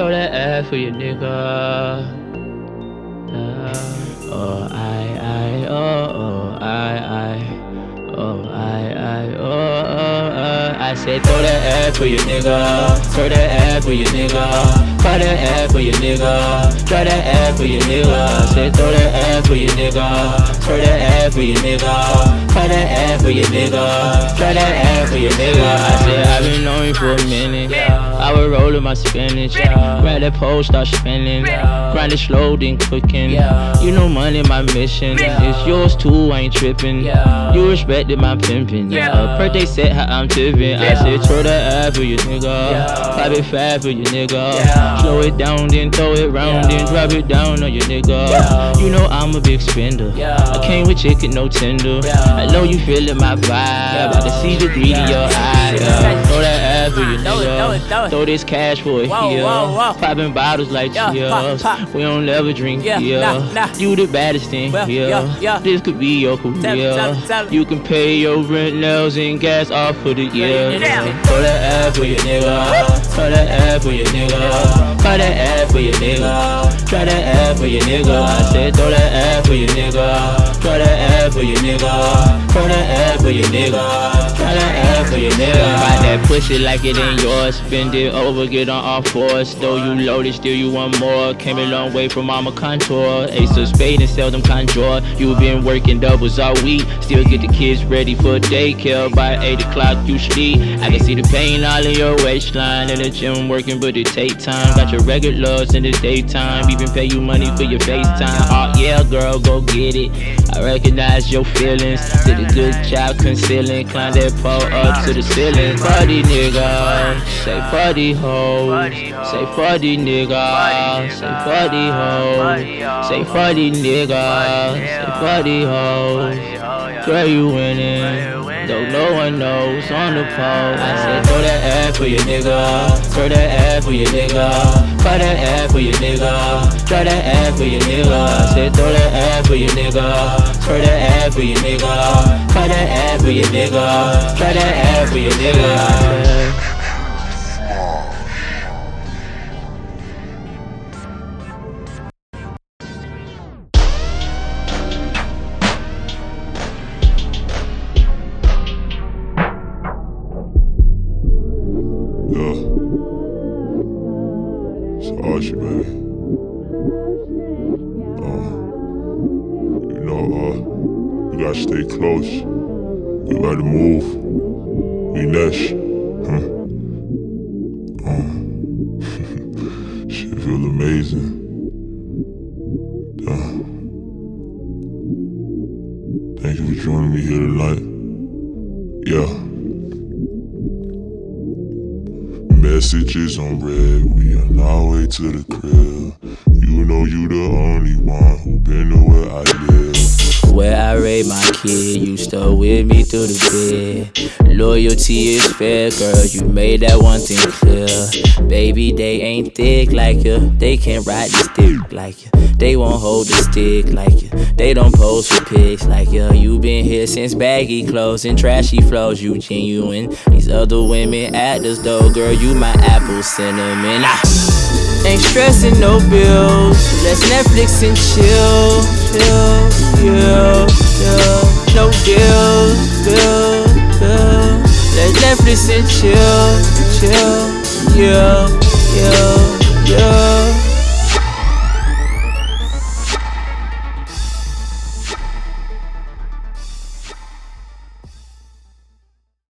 throw that ass for your nigga. Oh, I, I, oh, oh, I, I, oh, I, I, oh, oh, uh. I said throw that ass for your nigga, throw that ass for your nigga. Fire that ass for your nigga. Try that ass for your nigga. Say throw that ass for your nigga. Throw that ass for your nigga. Fire that ass for your nigga. Try that ass for your nigga. I said I've been knowing for a minute. I was rolling my spinach. Grab that pole, start spinning. Grind it slow, then cooking. You know money, my mission. It's yours too, I ain't tripping. You respected my pimping. Yeah. Birthday set how I'm tipping. I said throw that ass for your nigga. Pop it fast for your nigga. Slow it down, then throw it round, then drop it down on your nigga. You know I'm a big spender. I came with chicken, no tender. I know you feeling my vibe. I can see the greed in your eyes. Throw that ass for your nigga. Throw this cash for a here. Popping bottles like cheers. We don't never drink here. You the baddest thing here. This could be your career. You can pay your rent, nails, and gas off for the year. Throw that ass for your nigga. Throw that ass for your nigga. Try that ass for your nigga. Try that ass for your nigga. I said throw that ass for your nigga. Try that ass for your nigga. For your nigga. For your nigga. Ride that pussy like it ain't yours. Spend it over, get on all fours. Though you loaded, still you want more. Came a long way from mama contour. Ace of spade and seldom conjure. You been working doubles all week. Still get the kids ready for daycare. By 8 o'clock you sleep. I can see the pain all in your waistline. In the gym working, but it take time. Got your regulars in the daytime. Even pay you money for your FaceTime. Oh yeah, girl, go get it. I recognize your feelings. Did a good job concealing. Climb that pole up to the ceiling. Party nigga, say party hoe. Say party nigga, say party hoe. Say party nigga, say party hoe. Girl, you winning. Though no one knows on the pole. I said throw that ass for your nigga. Throw that ass for your nigga. Fire that ass for your nigga. Try that ass for your nigga. I said throw that ass for your nigga. Throw that ass for your nigga. Fire that ass for your nigga. Try that ass for your nigga. Archy, baby. Uh, you know, uh, we gotta stay close. We to move. We next. Huh? Uh, shit feel amazing. Uh, thank you for joining me here tonight. Yeah. Messages on red, we on our way to the crib. You know you the only one who been to where I live. Where I raised my kid, you still with me through the bed. Loyalty is fair, girl, you made that one thing clear. Baby, they ain't thick like you, they can't ride the stick like you. They won't hold the stick like you, they don't pose for pics like you. You been here since baggy clothes and trashy flows, you genuine. These other women actors though, girl, you my apple cinnamon. Ah. Ain't stressing no bills, let's Netflix and chill, chill, yeah, yeah. Bills. Let's Netflix and chill, chill, yeah, yeah.